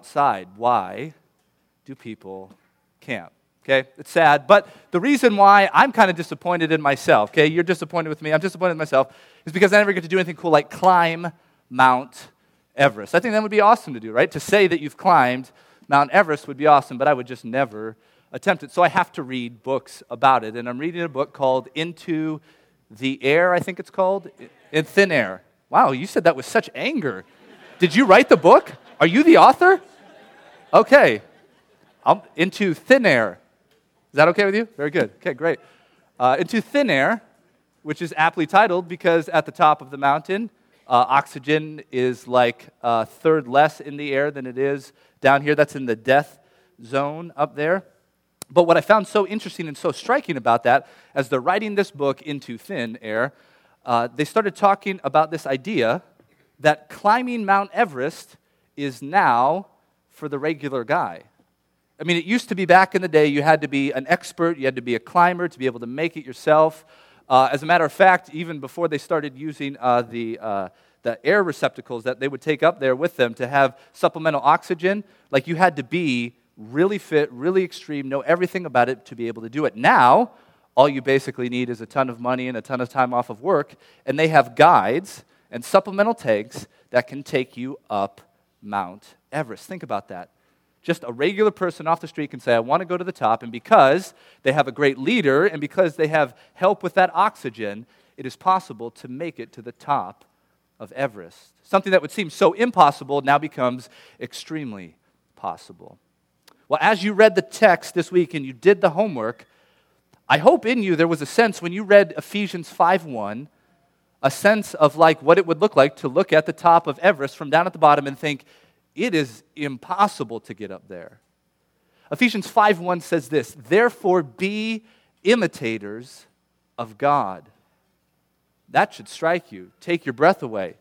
outside. Why do people camp? Okay, it's sad, but the reason why I'm kind of disappointed in myself, okay, you're disappointed with me, I'm disappointed in myself, is because I never get to do anything cool like climb Mount Everest. I think that would be awesome to do, right? To say that you've climbed Mount Everest would be awesome, but I would just never attempt it. So I have to read books about it, and I'm reading a book called Into the Air, I think it's called, in Thin Air. Wow, you said that with such anger. Did you write the book? Are you the author? Okay. I'm into thin air. Is that okay with you? Very good. Okay, great. Uh, into thin air, which is aptly titled because at the top of the mountain, uh, oxygen is like a third less in the air than it is down here. That's in the death zone up there. But what I found so interesting and so striking about that, as they're writing this book into thin air, uh, they started talking about this idea that climbing Mount Everest is now for the regular guy. I mean, it used to be back in the day, you had to be an expert, you had to be a climber to be able to make it yourself. Uh, as a matter of fact, even before they started using uh, the, uh, the air receptacles that they would take up there with them to have supplemental oxygen, like you had to be really fit, really extreme, know everything about it to be able to do it. Now, all you basically need is a ton of money and a ton of time off of work, and they have guides and supplemental tanks that can take you up Mount Everest. Think about that. Just a regular person off the street can say, I want to go to the top, and because they have a great leader and because they have help with that oxygen, it is possible to make it to the top of Everest. Something that would seem so impossible now becomes extremely possible. Well, as you read the text this week and you did the homework, I hope in you there was a sense when you read Ephesians 5:1, a sense of like what it would look like to look at the top of Everest from down at the bottom and think, it is impossible to get up there. Ephesians 5:1 says this, "Therefore be imitators of God." That should strike you, take your breath away.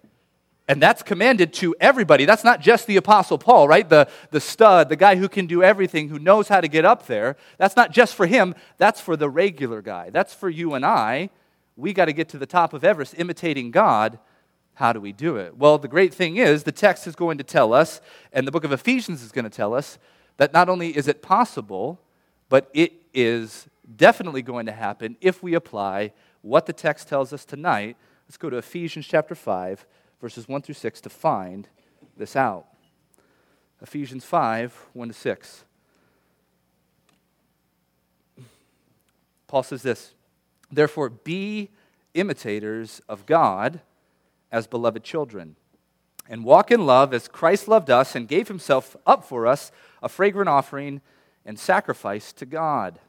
And that's commanded to everybody. That's not just the Apostle Paul, right? The, the stud, the guy who can do everything, who knows how to get up there. That's not just for him, that's for the regular guy. That's for you and I. We got to get to the top of Everest imitating God. How do we do it? Well, the great thing is, the text is going to tell us, and the book of Ephesians is going to tell us, that not only is it possible, but it is definitely going to happen if we apply what the text tells us tonight. Let's go to Ephesians chapter 5 verses 1 through 6 to find this out. Ephesians 5 1 to 6. Paul says this Therefore, be imitators of God as beloved children, and walk in love as Christ loved us and gave himself up for us, a fragrant offering and sacrifice to God.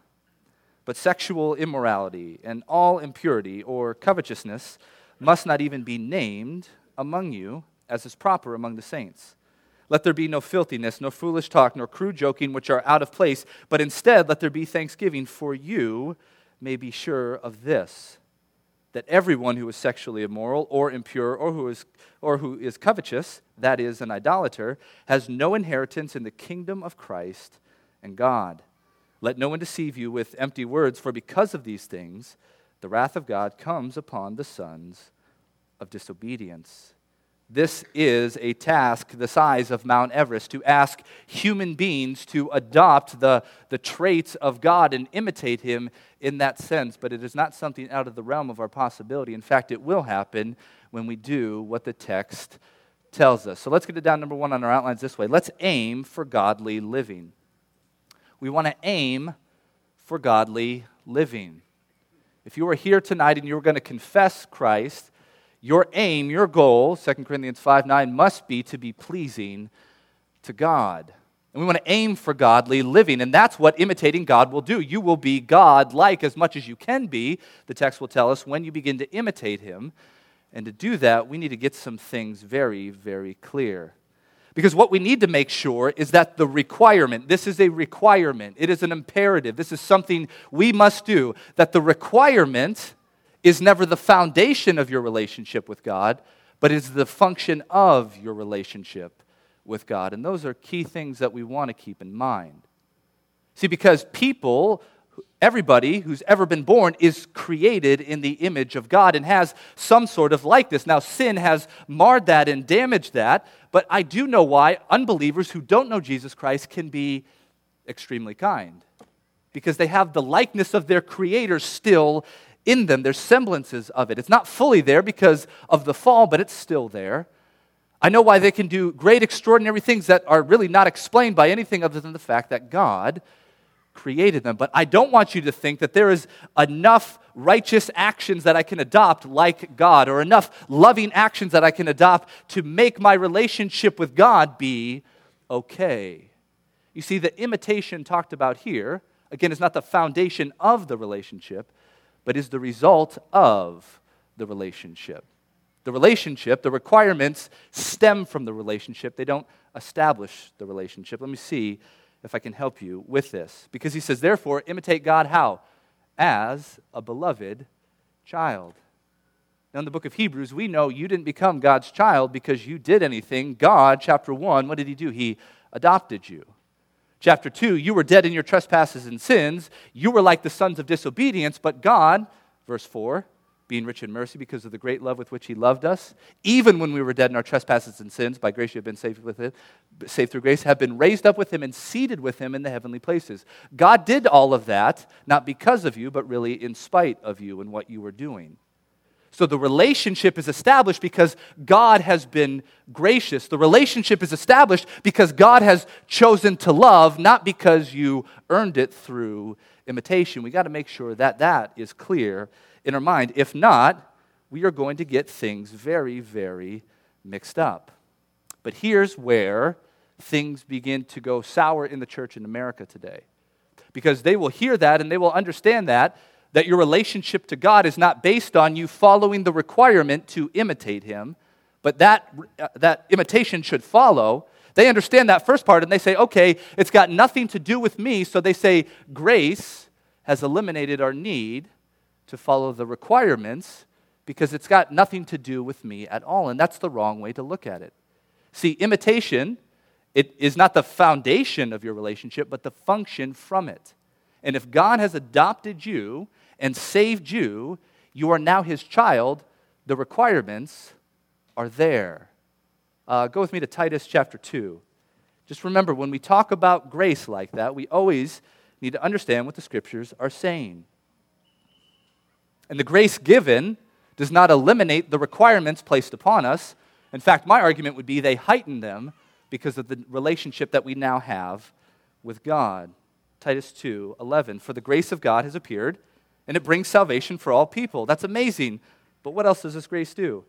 But sexual immorality and all impurity or covetousness must not even be named among you, as is proper among the saints. Let there be no filthiness, no foolish talk, nor crude joking, which are out of place, but instead let there be thanksgiving, for you may be sure of this that everyone who is sexually immoral or impure or who is, or who is covetous, that is, an idolater, has no inheritance in the kingdom of Christ and God. Let no one deceive you with empty words, for because of these things, the wrath of God comes upon the sons of disobedience. This is a task the size of Mount Everest to ask human beings to adopt the, the traits of God and imitate Him in that sense, but it is not something out of the realm of our possibility. In fact, it will happen when we do what the text tells us. So let's get it down, number one, on our outlines this way. Let's aim for godly living. We want to aim for godly living. If you were here tonight and you were going to confess Christ, your aim, your goal, 2 Corinthians 5 9, must be to be pleasing to God. And we want to aim for godly living. And that's what imitating God will do. You will be God like as much as you can be, the text will tell us, when you begin to imitate Him. And to do that, we need to get some things very, very clear. Because what we need to make sure is that the requirement, this is a requirement, it is an imperative, this is something we must do, that the requirement is never the foundation of your relationship with God, but is the function of your relationship with God. And those are key things that we want to keep in mind. See, because people everybody who's ever been born is created in the image of God and has some sort of likeness. Now, sin has marred that and damaged that, but I do know why unbelievers who don't know Jesus Christ can be extremely kind because they have the likeness of their Creator still in them. There's semblances of it. It's not fully there because of the fall, but it's still there. I know why they can do great, extraordinary things that are really not explained by anything other than the fact that God created them. But I don't want you to think that there is enough righteous actions that I can adopt like God, or enough loving actions that I can adopt to make my relationship with God be okay. You see, the imitation talked about here, again, is not the foundation of the relationship, but is the result of the relationship. The relationship, the requirements stem from the relationship, they don't establish the relationship. Let me see if I can help you with this. Because he says, therefore, imitate God how? As a beloved child. Now, in the book of Hebrews, we know you didn't become God's child because you did anything. God, chapter 1, what did he do? He adopted you. Chapter 2, you were dead in your trespasses and sins. You were like the sons of disobedience, but God, verse 4, being rich in mercy because of the great love with which he loved us, even when we were dead in our trespasses and sins, by grace you have been saved with it, saved through grace, have been raised up with him and seated with him in the heavenly places. God did all of that, not because of you, but really in spite of you and what you were doing. So the relationship is established because God has been gracious. The relationship is established because God has chosen to love, not because you earned it through imitation. We got to make sure that that is clear in our mind. If not, we are going to get things very, very mixed up. But here's where things begin to go sour in the church in America today. Because they will hear that and they will understand that that your relationship to God is not based on you following the requirement to imitate Him, but that, uh, that imitation should follow. They understand that first part and they say, okay, it's got nothing to do with me. So they say, grace has eliminated our need to follow the requirements because it's got nothing to do with me at all. And that's the wrong way to look at it. See, imitation it is not the foundation of your relationship, but the function from it. And if God has adopted you and saved you, you are now his child. The requirements are there. Uh, go with me to Titus chapter 2. Just remember, when we talk about grace like that, we always need to understand what the scriptures are saying. And the grace given does not eliminate the requirements placed upon us. In fact, my argument would be they heighten them because of the relationship that we now have with God. Titus 2 11. For the grace of God has appeared and it brings salvation for all people. That's amazing. But what else does this grace do?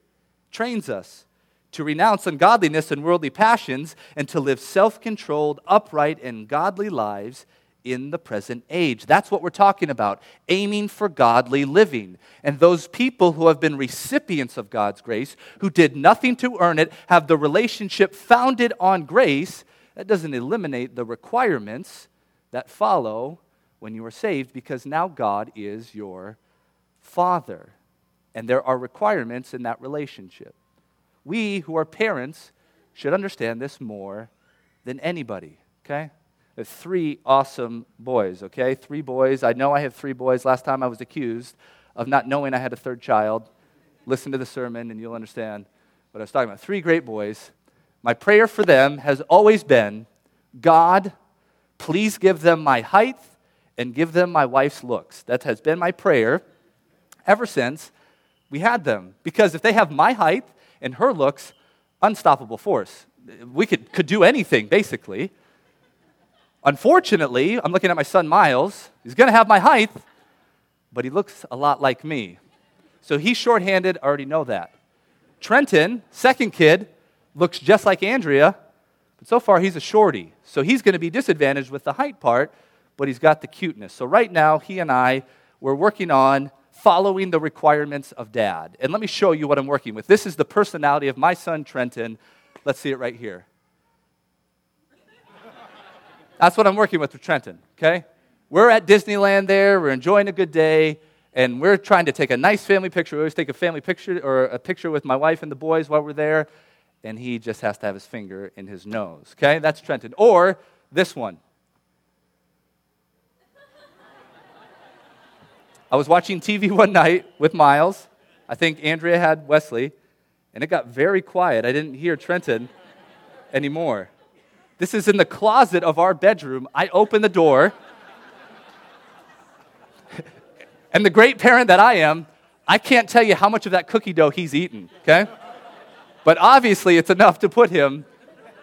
Trains us to renounce ungodliness and worldly passions and to live self controlled, upright, and godly lives in the present age. That's what we're talking about, aiming for godly living. And those people who have been recipients of God's grace, who did nothing to earn it, have the relationship founded on grace, that doesn't eliminate the requirements that follow when you are saved because now God is your Father. And there are requirements in that relationship. We who are parents should understand this more than anybody, okay? Three awesome boys, okay? Three boys. I know I have three boys. Last time I was accused of not knowing I had a third child. Listen to the sermon and you'll understand what I was talking about. Three great boys. My prayer for them has always been God, please give them my height and give them my wife's looks. That has been my prayer ever since we had them. Because if they have my height and her looks, unstoppable force. We could, could do anything, basically. Unfortunately, I'm looking at my son Miles. He's going to have my height, but he looks a lot like me. So he's shorthanded, I already know that. Trenton, second kid, looks just like Andrea, but so far he's a shorty. So he's going to be disadvantaged with the height part but he's got the cuteness. So right now, he and I, we're working on following the requirements of dad. And let me show you what I'm working with. This is the personality of my son, Trenton. Let's see it right here. That's what I'm working with with Trenton, okay? We're at Disneyland there, we're enjoying a good day, and we're trying to take a nice family picture. We always take a family picture or a picture with my wife and the boys while we're there, and he just has to have his finger in his nose, okay? That's Trenton. Or this one. I was watching TV one night with Miles. I think Andrea had Wesley, and it got very quiet. I didn't hear Trenton anymore. This is in the closet of our bedroom. I open the door, and the great parent that I am, I can't tell you how much of that cookie dough he's eaten, okay? But obviously, it's enough to put him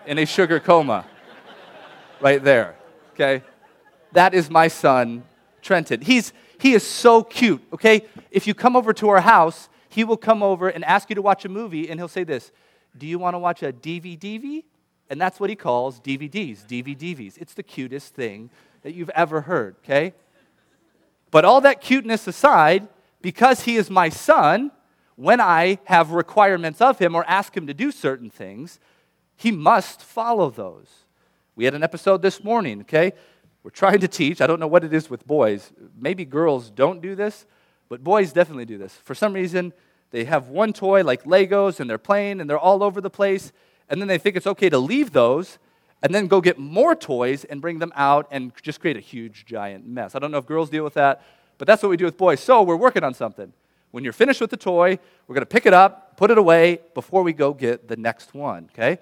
in a sugar coma right there, okay? That is my son, Trenton. He's, he is so cute, okay? If you come over to our house, he will come over and ask you to watch a movie, and he'll say this Do you want to watch a DVD? And that's what he calls DVDs, DVDs. It's the cutest thing that you've ever heard, okay? But all that cuteness aside, because he is my son, when I have requirements of him or ask him to do certain things, he must follow those. We had an episode this morning, okay? We're trying to teach. I don't know what it is with boys. Maybe girls don't do this, but boys definitely do this. For some reason, they have one toy like Legos and they're playing and they're all over the place, and then they think it's okay to leave those and then go get more toys and bring them out and just create a huge giant mess. I don't know if girls deal with that, but that's what we do with boys. So we're working on something. When you're finished with the toy, we're going to pick it up, put it away before we go get the next one, okay?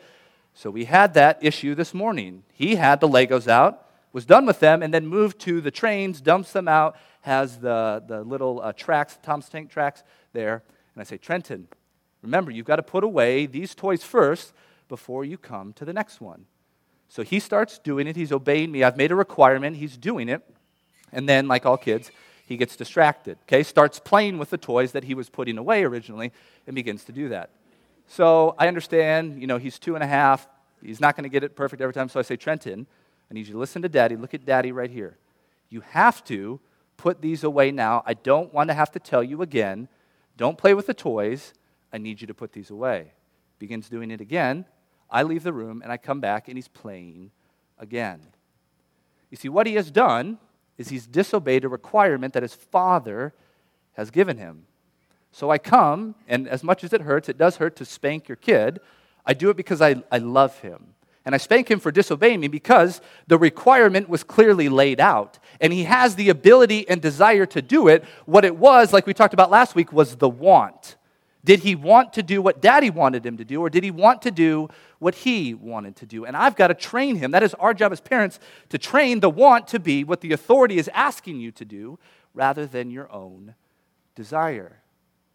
So we had that issue this morning. He had the Legos out, was done with them, and then moved to the trains, dumps them out, has the, the little uh, tracks, Tom's Tank tracks there. And I say, Trenton, remember, you've got to put away these toys first before you come to the next one. So he starts doing it. He's obeying me. I've made a requirement. He's doing it. And then, like all kids, he gets distracted, okay? Starts playing with the toys that he was putting away originally and begins to do that. So I understand, you know, he's two and a half. He's not going to get it perfect every time. So I say, Trenton, I need you to listen to daddy. Look at daddy right here. You have to put these away now. I don't want to have to tell you again. Don't play with the toys. I need you to put these away. Begins doing it again. I leave the room and I come back and he's playing again. You see, what he has done is he's disobeyed a requirement that his father has given him. So I come, and as much as it hurts, it does hurt to spank your kid. I do it because I, I love him. And I spank him for disobeying me because the requirement was clearly laid out. And he has the ability and desire to do it. What it was, like we talked about last week, was the want. Did he want to do what daddy wanted him to do, or did he want to do what he wanted to do? And I've got to train him. That is our job as parents to train the want to be what the authority is asking you to do rather than your own desire.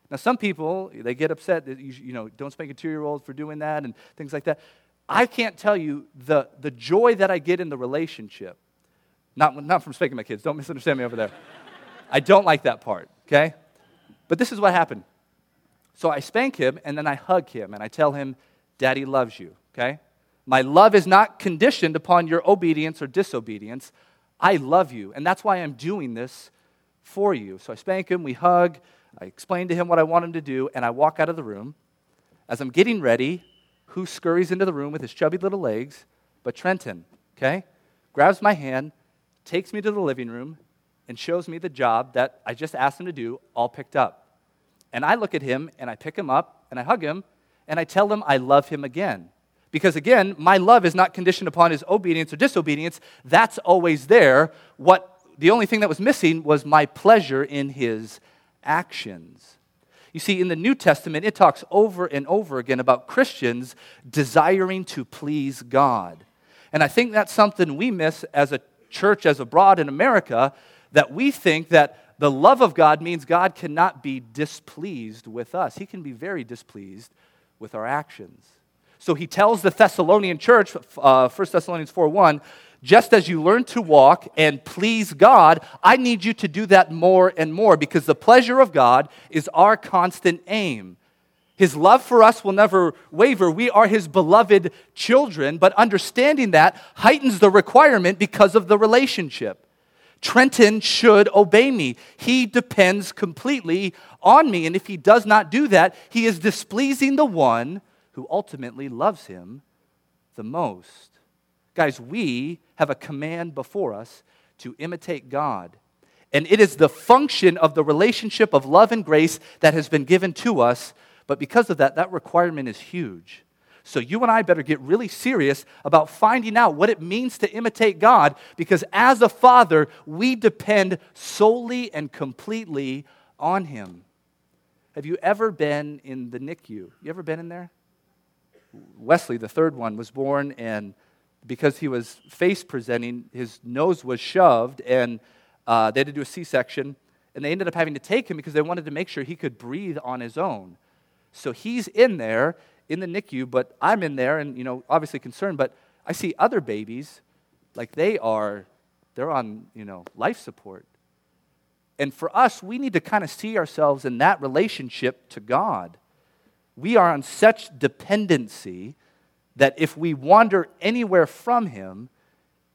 Now, some people, they get upset that you, you know, don't spank a two year old for doing that and things like that. I can't tell you the, the joy that I get in the relationship. Not, not from spanking my kids. Don't misunderstand me over there. I don't like that part, okay? But this is what happened. So I spank him and then I hug him and I tell him, Daddy loves you, okay? My love is not conditioned upon your obedience or disobedience. I love you, and that's why I'm doing this for you. So I spank him, we hug, I explain to him what I want him to do, and I walk out of the room. As I'm getting ready, who scurries into the room with his chubby little legs? But Trenton, okay? Grabs my hand, takes me to the living room, and shows me the job that I just asked him to do, all picked up. And I look at him and I pick him up and I hug him and I tell him I love him again. Because again, my love is not conditioned upon his obedience or disobedience. That's always there. What the only thing that was missing was my pleasure in his actions. You see, in the New Testament, it talks over and over again about Christians desiring to please God. And I think that's something we miss as a church, as abroad in America, that we think that the love of God means God cannot be displeased with us. He can be very displeased with our actions. So he tells the Thessalonian church, uh, 1 Thessalonians 4 1, just as you learn to walk and please God, I need you to do that more and more because the pleasure of God is our constant aim. His love for us will never waver. We are his beloved children, but understanding that heightens the requirement because of the relationship. Trenton should obey me. He depends completely on me. And if he does not do that, he is displeasing the one who ultimately loves him the most. Guys, we have a command before us to imitate God. And it is the function of the relationship of love and grace that has been given to us. But because of that, that requirement is huge. So you and I better get really serious about finding out what it means to imitate God because as a father, we depend solely and completely on Him. Have you ever been in the NICU? You ever been in there? Wesley, the third one, was born and because he was face presenting, his nose was shoved and uh, they had to do a C section. And they ended up having to take him because they wanted to make sure he could breathe on his own. So he's in there in the NICU, but I'm in there and, you know, obviously concerned. But I see other babies, like they are, they're on, you know, life support. And for us, we need to kind of see ourselves in that relationship to God. We are on such dependency that if we wander anywhere from Him,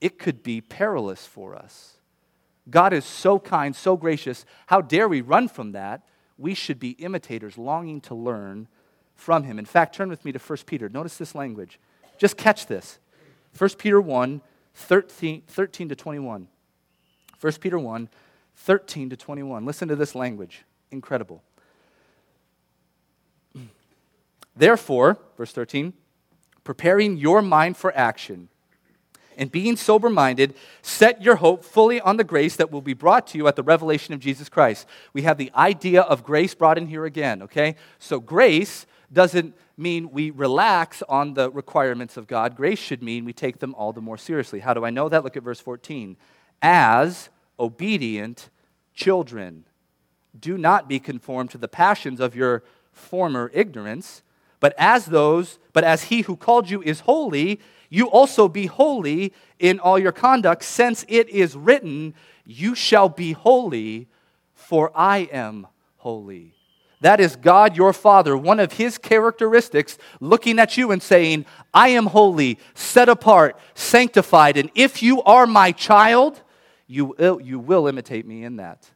it could be perilous for us. God is so kind, so gracious. How dare we run from that? We should be imitators, longing to learn from him. In fact, turn with me to 1 Peter. Notice this language. Just catch this. 1 Peter 1, 13, 13 to 21. 1 Peter 1, 13 to 21. Listen to this language. Incredible. Therefore, verse 13, preparing your mind for action and being sober minded, set your hope fully on the grace that will be brought to you at the revelation of Jesus Christ. We have the idea of grace brought in here again, okay? So, grace doesn't mean we relax on the requirements of God. Grace should mean we take them all the more seriously. How do I know that? Look at verse 14. As obedient children, do not be conformed to the passions of your former ignorance, but as those, but as he who called you is holy, you also be holy in all your conduct, since it is written, You shall be holy, for I am holy. That is God your Father, one of his characteristics, looking at you and saying, I am holy, set apart, sanctified, and if you are my child, you will, you will imitate me in that.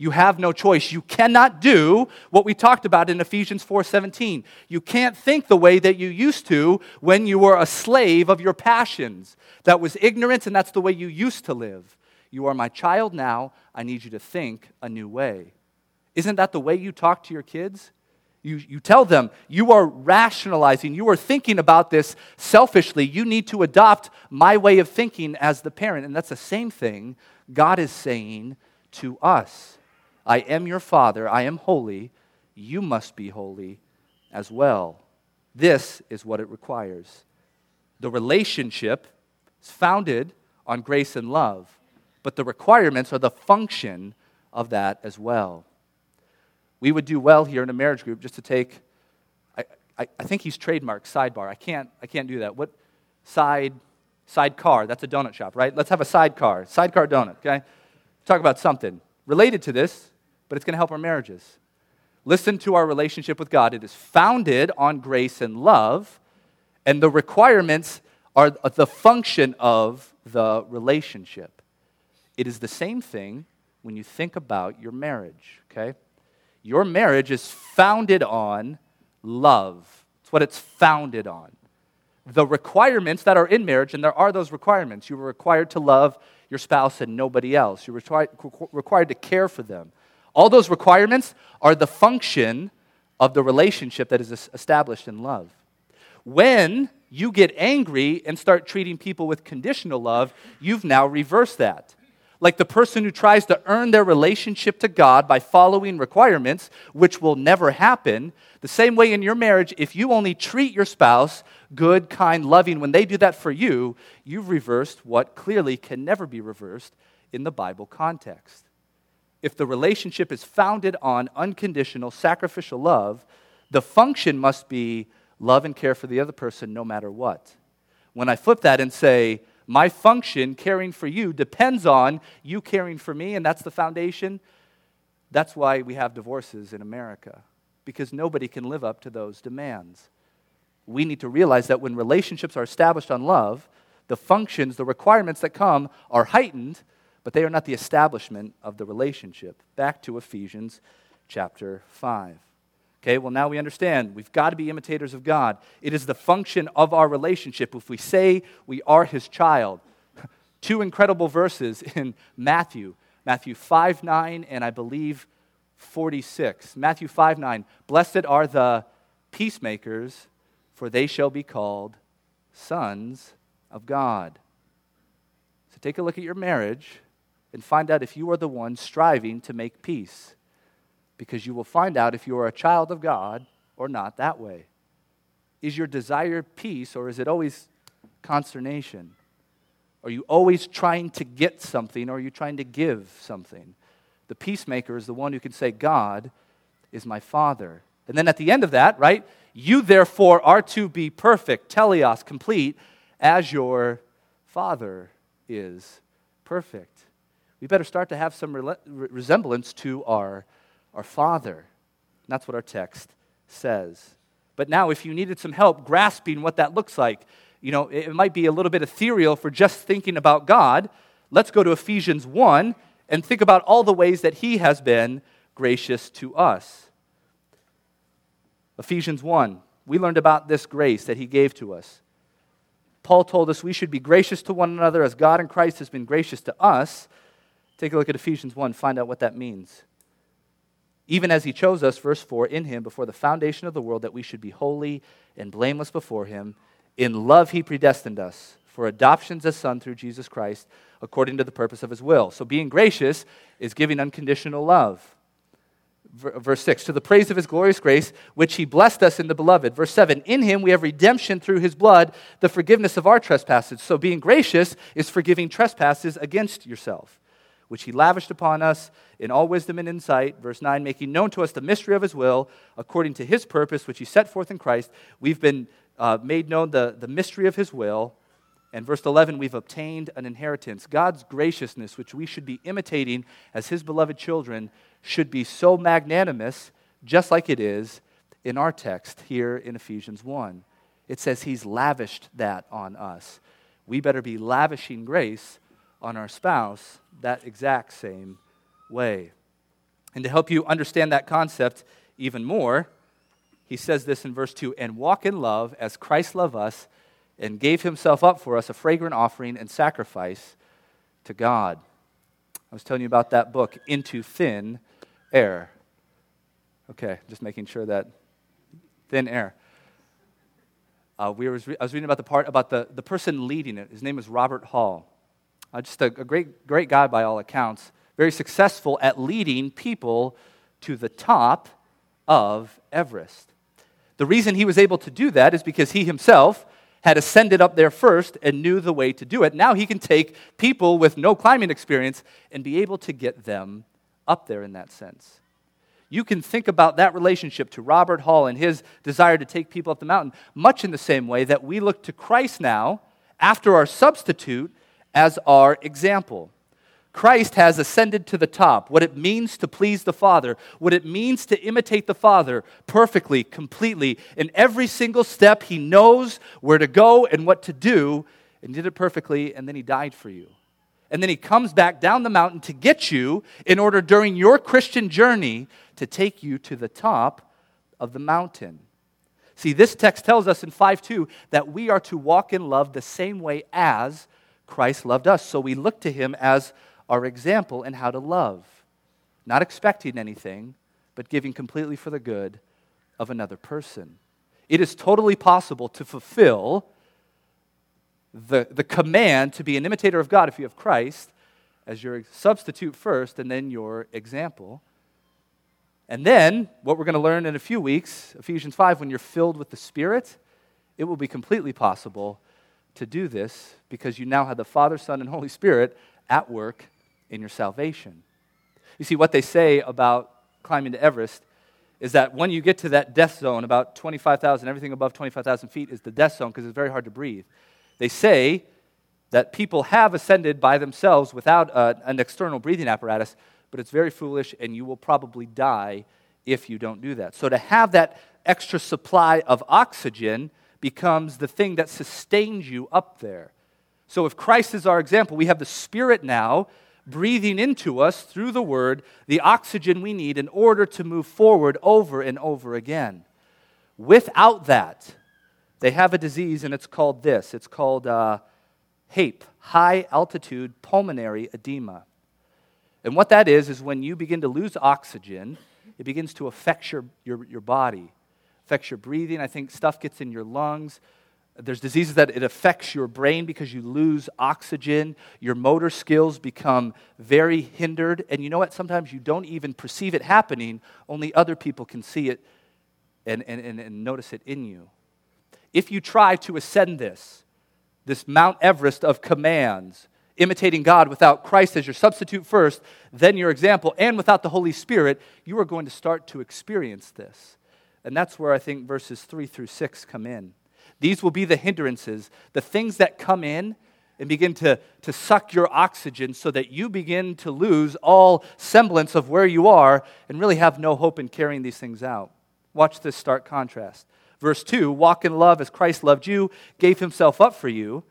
You have no choice. You cannot do what we talked about in Ephesians 4:17. You can't think the way that you used to when you were a slave of your passions. That was ignorance and that's the way you used to live. You are my child now. I need you to think a new way. Isn't that the way you talk to your kids? You, you tell them you are rationalizing, you are thinking about this selfishly. You need to adopt my way of thinking as the parent. And that's the same thing God is saying to us. I am your Father, I am holy, you must be holy as well. This is what it requires. The relationship is founded on grace and love, but the requirements are the function of that as well. We would do well here in a marriage group just to take, I, I, I think he's trademarked sidebar. I can't, I can't do that. What side, sidecar? That's a donut shop, right? Let's have a sidecar, sidecar donut, okay? Talk about something related to this but it's going to help our marriages. Listen to our relationship with God. It is founded on grace and love, and the requirements are the function of the relationship. It is the same thing when you think about your marriage, okay? Your marriage is founded on love. It's what it's founded on. The requirements that are in marriage, and there are those requirements. You are required to love your spouse and nobody else. You're required to care for them. All those requirements are the function of the relationship that is established in love. When you get angry and start treating people with conditional love, you've now reversed that. Like the person who tries to earn their relationship to God by following requirements, which will never happen. The same way in your marriage, if you only treat your spouse good, kind, loving when they do that for you, you've reversed what clearly can never be reversed in the Bible context if the relationship is founded on unconditional sacrificial love, the function must be love and care for the other person no matter what. When I flip that and say, my function, caring for you, depends on you caring for me, and that's the foundation, that's why we have divorces in America, because nobody can live up to those demands. We need to realize that when relationships are established on love, the functions, the requirements that come are heightened but they are not the establishment of the relationship. Back to Ephesians chapter 5. Okay, well, now we understand we've got to be imitators of God. It is the function of our relationship. If we say we are his child, two incredible verses in Matthew Matthew 5 9, and I believe 46. Matthew 5 9. Blessed are the peacemakers, for they shall be called sons of God. So take a look at your marriage and find out if you are the one striving to make peace. Because you will find out if you are a child of God or not that way. Is your desire peace or is it always consternation? Are you always trying to get something or are you trying to give something? The peacemaker is the one who can say, God is my Father. And then at the end of that, right, you therefore are to be perfect, teleos, complete, as your Father is perfect. We better start to have some re- resemblance to our, our Father. And that's what our text says. But now, if you needed some help grasping what that looks like, you know, it might be a little bit ethereal for just thinking about God. Let's go to Ephesians 1 and think about all the ways that He has been gracious to us. Ephesians 1, we learned about this grace that He gave to us. Paul told us we should be gracious to one another as God in Christ has been gracious to us. Take a look at Ephesians 1, find out what that means. Even as he chose us, verse 4, in him before the foundation of the world, that we should be holy and blameless before him. In love, he predestined us for adoptions as sons through Jesus Christ, according to the purpose of his will. So being gracious is giving unconditional love. Verse 6, to the praise of his glorious grace, which he blessed us in the beloved. Verse 7, in him we have redemption through his blood, the forgiveness of our trespasses. So being gracious is forgiving trespasses against yourself, which he lavished upon us in all wisdom and insight. Verse 9, making known to us the mystery of his will, according to his purpose, which he set forth in Christ. We've been uh, made known the, the mystery of his will. And verse 11, we've obtained an inheritance. God's graciousness, which we should be imitating as his beloved children, should be so magnanimous, just like it is in our text here in Ephesians 1. It says he's lavished that on us. We better be lavishing grace on our spouse that exact same way. And to help you understand that concept even more, he says this in verse 2 and walk in love as Christ loved us and gave himself up for us a fragrant offering and sacrifice to God. I was telling you about that book, Into Thin Air. Okay, just making sure that thin air. Uh, we was re- I was reading about the part about the, the person leading it. His name is Robert Hall. Uh, just a, a great, great guy by all accounts. Very successful at leading people to the top of Everest. The reason he was able to do that is because he himself had ascended up there first and knew the way to do it. Now he can take people with no climbing experience and be able to get them up there in that sense. You can think about that relationship to Robert Hall and his desire to take people up the mountain much in the same way that we look to Christ now, after our substitute, as our example. Christ has ascended to the top, what it means to please the Father, what it means to imitate the Father perfectly, completely. In every single step, He knows where to go and what to do, and did it perfectly, and then He died for you. And then He comes back down the mountain to get you in order during your Christian journey to take you to the top of the mountain. See, this text tells us in 5 2 that we are to walk in love the same way as Christ loved us. So we look to Him as our example in how to love, not expecting anything, but giving completely for the good of another person. It is totally possible to fulfill the, the command to be an imitator of God if you have Christ as your substitute first and then your example. And then, what we're going to learn in a few weeks, Ephesians 5, when you're filled with the Spirit, it will be completely possible to do this because you now have the Father, Son, and Holy Spirit at work in your salvation. You see, what they say about climbing to Everest is that when you get to that death zone, about 25,000, everything above 25,000 feet is the death zone because it's very hard to breathe. They say that people have ascended by themselves without uh, an external breathing apparatus, but it's very foolish and you will probably die if you don't do that. So to have that extra supply of oxygen becomes the thing that sustains you up there. So if Christ is our example, we have the Spirit now breathing into us through the Word the oxygen we need in order to move forward over and over again. Without that, they have a disease, and it's called this it's called uh, HAPE, high altitude pulmonary edema. And what that is, is when you begin to lose oxygen, it begins to affect your, your, your body affects your breathing. I think stuff gets in your lungs. There's diseases that it affects your brain because you lose oxygen. Your motor skills become very hindered. And you know what? Sometimes you don't even perceive it happening, only other people can see it and, and, and, and notice it in you. If you try to ascend this, this Mount Everest of commands, imitating God without Christ as your substitute first, then your example, and without the Holy Spirit, you are going to start to experience this. And that's where I think verses 3 through 6 come in. These will be the hindrances, the things that come in and begin to, to suck your oxygen so that you begin to lose all semblance of where you are and really have no hope in carrying these things out. Watch this stark contrast. Verse 2 walk in love as Christ loved you, gave himself up for you.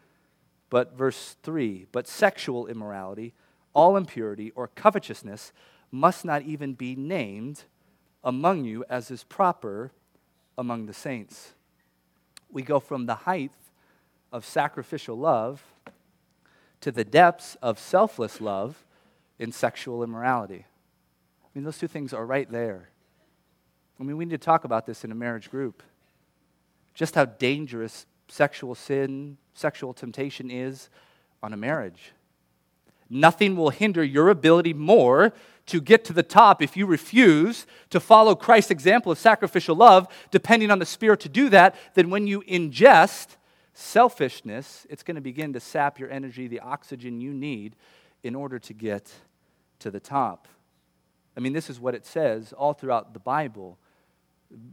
But verse 3 but sexual immorality, all impurity, or covetousness must not even be named among you as is proper among the saints we go from the height of sacrificial love to the depths of selfless love in sexual immorality. I mean, those two things are right there. I mean, we need to talk about this in a marriage group. Just how dangerous sexual sin, sexual temptation is on a marriage. Nothing will hinder your ability more to get to the top if you refuse to follow Christ's example of sacrificial love, depending on the Spirit to do that, then when you ingest selfishness, it's going to begin to sap your energy, the oxygen you need in order to get to the top. I mean, this is what it says all throughout the Bible.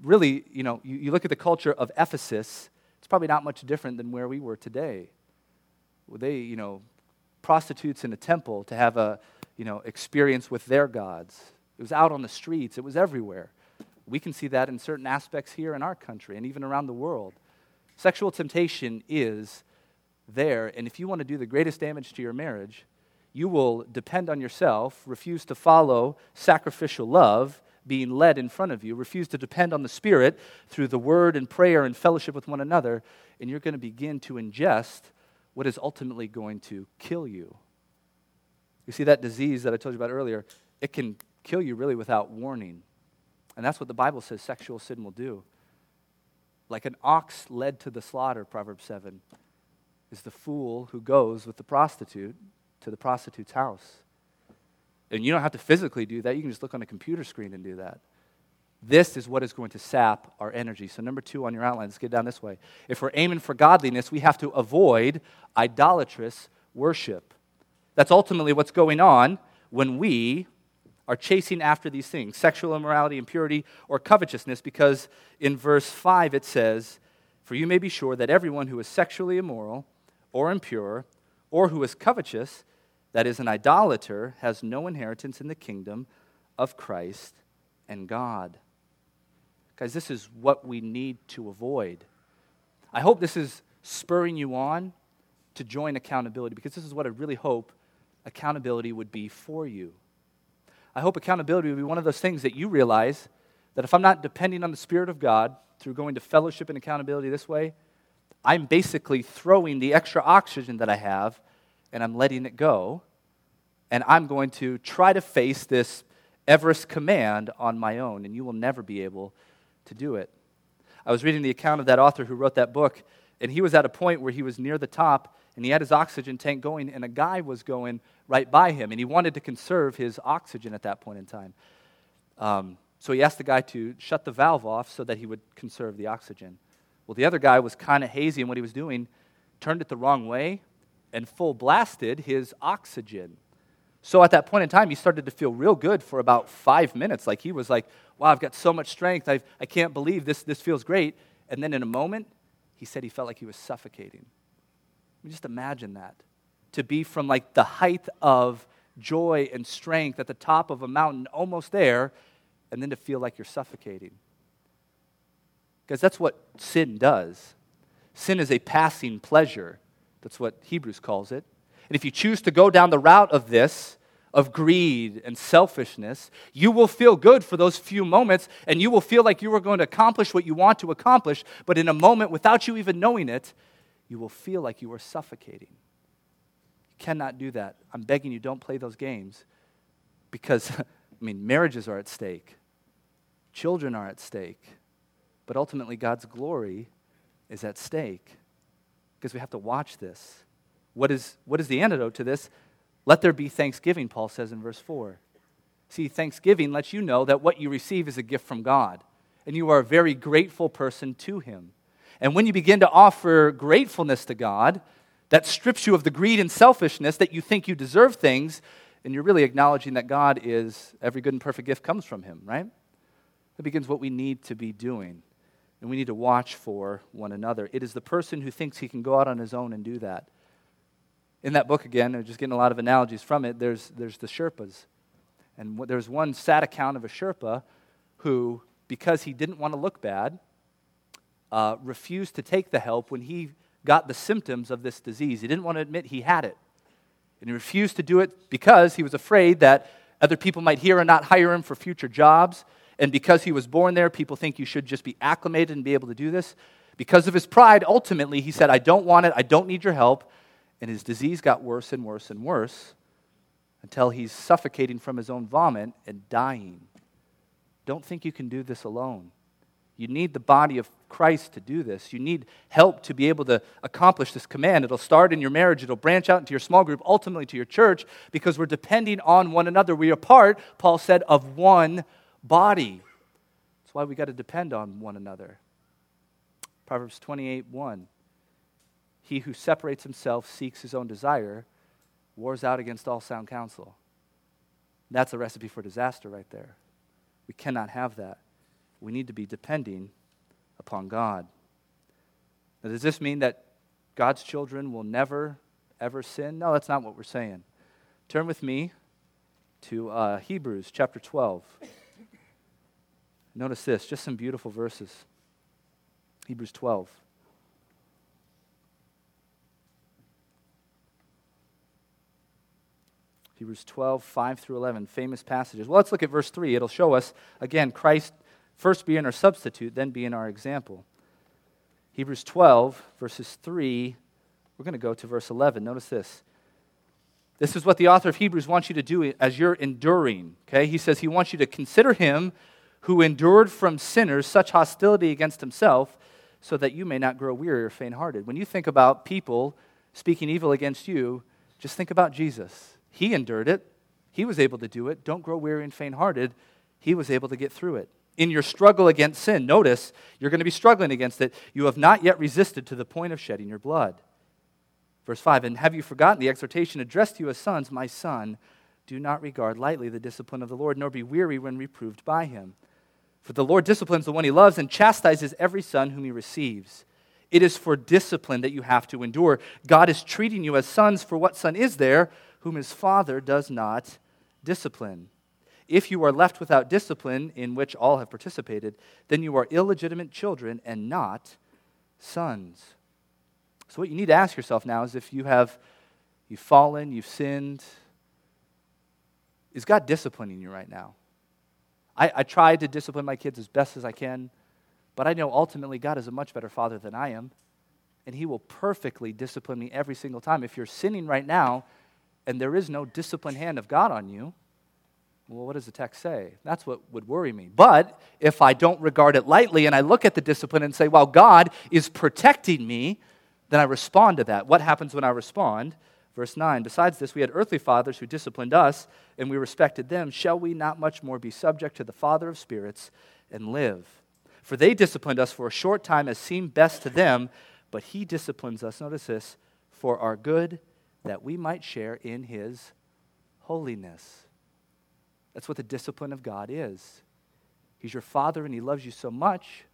Really, you know, you, you look at the culture of Ephesus, it's probably not much different than where we were today. They, you know, prostitutes in a temple to have a you know, experience with their gods. It was out on the streets, it was everywhere. We can see that in certain aspects here in our country and even around the world. Sexual temptation is there, and if you want to do the greatest damage to your marriage, you will depend on yourself, refuse to follow sacrificial love being led in front of you, refuse to depend on the Spirit through the word and prayer and fellowship with one another, and you're going to begin to ingest what is ultimately going to kill you. You see, that disease that I told you about earlier, it can kill you really without warning. And that's what the Bible says sexual sin will do. Like an ox led to the slaughter, Proverbs 7, is the fool who goes with the prostitute to the prostitute's house. And you don't have to physically do that, you can just look on a computer screen and do that. This is what is going to sap our energy. So, number two on your outline, let's get down this way. If we're aiming for godliness, we have to avoid idolatrous worship. That's ultimately what's going on when we are chasing after these things sexual immorality, impurity, or covetousness, because in verse 5 it says, For you may be sure that everyone who is sexually immoral, or impure, or who is covetous, that is, an idolater, has no inheritance in the kingdom of Christ and God. Guys, this is what we need to avoid. I hope this is spurring you on to join accountability because this is what I really hope accountability would be for you. I hope accountability would be one of those things that you realize that if I'm not depending on the Spirit of God through going to fellowship and accountability this way, I'm basically throwing the extra oxygen that I have and I'm letting it go. And I'm going to try to face this Everest command on my own, and you will never be able to do it. I was reading the account of that author who wrote that book, and he was at a point where he was near the top, and he had his oxygen tank going, and a guy was going right by him, and he wanted to conserve his oxygen at that point in time. Um, so he asked the guy to shut the valve off so that he would conserve the oxygen. Well, the other guy was kind of hazy in what he was doing, turned it the wrong way, and full blasted his oxygen. So at that point in time, he started to feel real good for about five minutes. Like he was like, wow, I've got so much strength. I've, I can't believe this, this feels great. And then in a moment, he said he felt like he was suffocating. I mean, just imagine that. To be from like the height of joy and strength at the top of a mountain, almost there, and then to feel like you're suffocating. Because that's what sin does. Sin is a passing pleasure. That's what Hebrews calls it. And if you choose to go down the route of this, of greed and selfishness, you will feel good for those few moments and you will feel like you are going to accomplish what you want to accomplish. But in a moment, without you even knowing it, you will feel like you are suffocating. You cannot do that. I'm begging you, don't play those games because, I mean, marriages are at stake, children are at stake. but ultimately God's glory is at stake because we have to watch this. What is, what is the antidote to this? Let there be thanksgiving, Paul says in verse 4. See, thanksgiving lets you know that what you receive is a gift from God, and you are a very grateful person to Him. And when you begin to offer gratefulness to God, that strips you of the greed and selfishness that you think you deserve things, and you're really acknowledging that God is, every good and perfect gift comes from Him, right? That begins what we need to be doing. And we need to watch for one another. It is the person who thinks he can go out on his own and do that. In that book, again, I'm just getting a lot of analogies from it, there's, there's the Sherpas. And there's one sad account of a Sherpa who, because he didn't want to look bad, uh, refused to take the help when he got the symptoms of this disease. He didn't want to admit he had it. And he refused to do it because he was afraid that other people might hear and not hire him for future jobs. And because he was born there, people think you should just be acclimated and be able to do this. Because of his pride, ultimately, he said, I don't want it. I don't need your help. And his disease got worse and worse and worse until he's suffocating from his own vomit and dying. Don't think you can do this alone. You need the body of Christ to do this. You need help to be able to accomplish this command. It'll start in your marriage, it'll branch out into your small group, ultimately to your church, because we're depending on one another. We are part, Paul said, of one body. That's why we got to depend on one another. Proverbs 28 1. He who separates himself seeks his own desire, wars out against all sound counsel. That's a recipe for disaster right there. We cannot have that. We need to be depending upon God. Now, does this mean that God's children will never, ever sin? No, that's not what we're saying. Turn with me to uh, Hebrews chapter 12. Notice this, just some beautiful verses. Hebrews 12. Hebrews 12, 5 through 11, famous passages. Well, let's look at verse 3. It'll show us, again, Christ first being our substitute, then being our example. Hebrews 12, verses 3, we're going to go to verse 11. Notice this. This is what the author of Hebrews wants you to do as you're enduring. Okay? He says he wants you to consider him who endured from sinners such hostility against himself, so that you may not grow weary or faint hearted. When you think about people speaking evil against you, just think about Jesus. He endured it, he was able to do it. Don't grow weary and faint hearted. He was able to get through it. In your struggle against sin, notice you're going to be struggling against it. You have not yet resisted to the point of shedding your blood. Verse 5 And have you forgotten the exhortation addressed to you as sons, my son? Do not regard lightly the discipline of the Lord, nor be weary when reproved by him. For the Lord disciplines the one he loves and chastises every son whom he receives. It is for discipline that you have to endure. God is treating you as sons, for what son is there whom his father does not discipline? If you are left without discipline, in which all have participated, then you are illegitimate children and not sons. So, what you need to ask yourself now is if you have you've fallen, you've sinned, is God disciplining you right now? I, I try to discipline my kids as best as I can, but I know ultimately God is a much better father than I am, and He will perfectly discipline me every single time. If you're sinning right now and there is no disciplined hand of God on you, well, what does the text say? That's what would worry me. But if I don't regard it lightly and I look at the discipline and say, well, God is protecting me, then I respond to that. What happens when I respond? Verse 9 Besides this, we had earthly fathers who disciplined us, and we respected them. Shall we not much more be subject to the Father of spirits and live? For they disciplined us for a short time as seemed best to them, but he disciplines us, notice this, for our good, that we might share in his holiness. That's what the discipline of God is. He's your father, and he loves you so much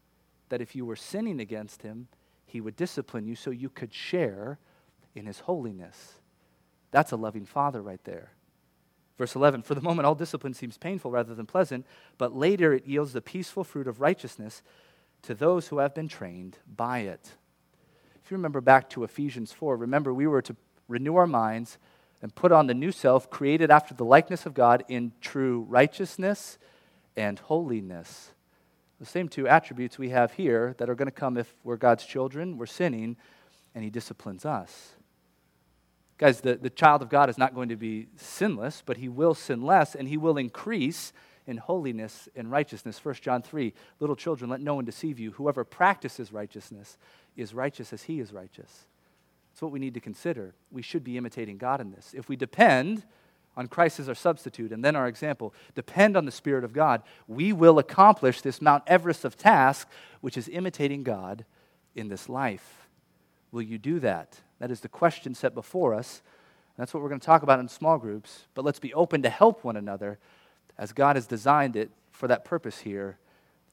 that if you were sinning against him, he would discipline you so you could share in his holiness. That's a loving father right there. Verse 11 For the moment, all discipline seems painful rather than pleasant, but later it yields the peaceful fruit of righteousness to those who have been trained by it. If you remember back to Ephesians 4, remember we were to renew our minds and put on the new self created after the likeness of God in true righteousness and holiness. The same two attributes we have here that are going to come if we're God's children, we're sinning, and He disciplines us. Guys, the, the child of God is not going to be sinless, but he will sin less and he will increase in holiness and righteousness. 1 John 3 Little children, let no one deceive you. Whoever practices righteousness is righteous as he is righteous. That's what we need to consider. We should be imitating God in this. If we depend on Christ as our substitute and then our example, depend on the Spirit of God, we will accomplish this Mount Everest of task, which is imitating God in this life. Will you do that? That is the question set before us. That's what we're going to talk about in small groups. But let's be open to help one another as God has designed it for that purpose here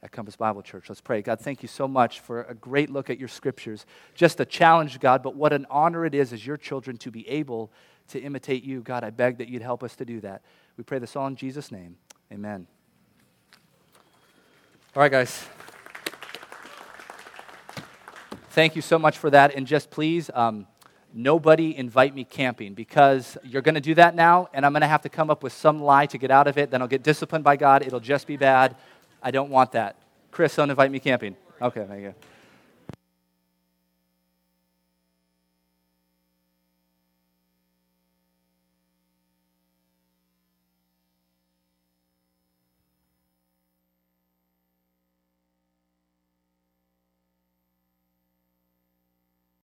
at Compass Bible Church. Let's pray. God, thank you so much for a great look at your scriptures. Just a challenge, God, but what an honor it is as your children to be able to imitate you. God, I beg that you'd help us to do that. We pray this all in Jesus' name. Amen. All right, guys. Thank you so much for that. And just please, um, nobody invite me camping because you're going to do that now, and I'm going to have to come up with some lie to get out of it. Then I'll get disciplined by God. It'll just be bad. I don't want that. Chris, don't invite me camping. Okay, thank you.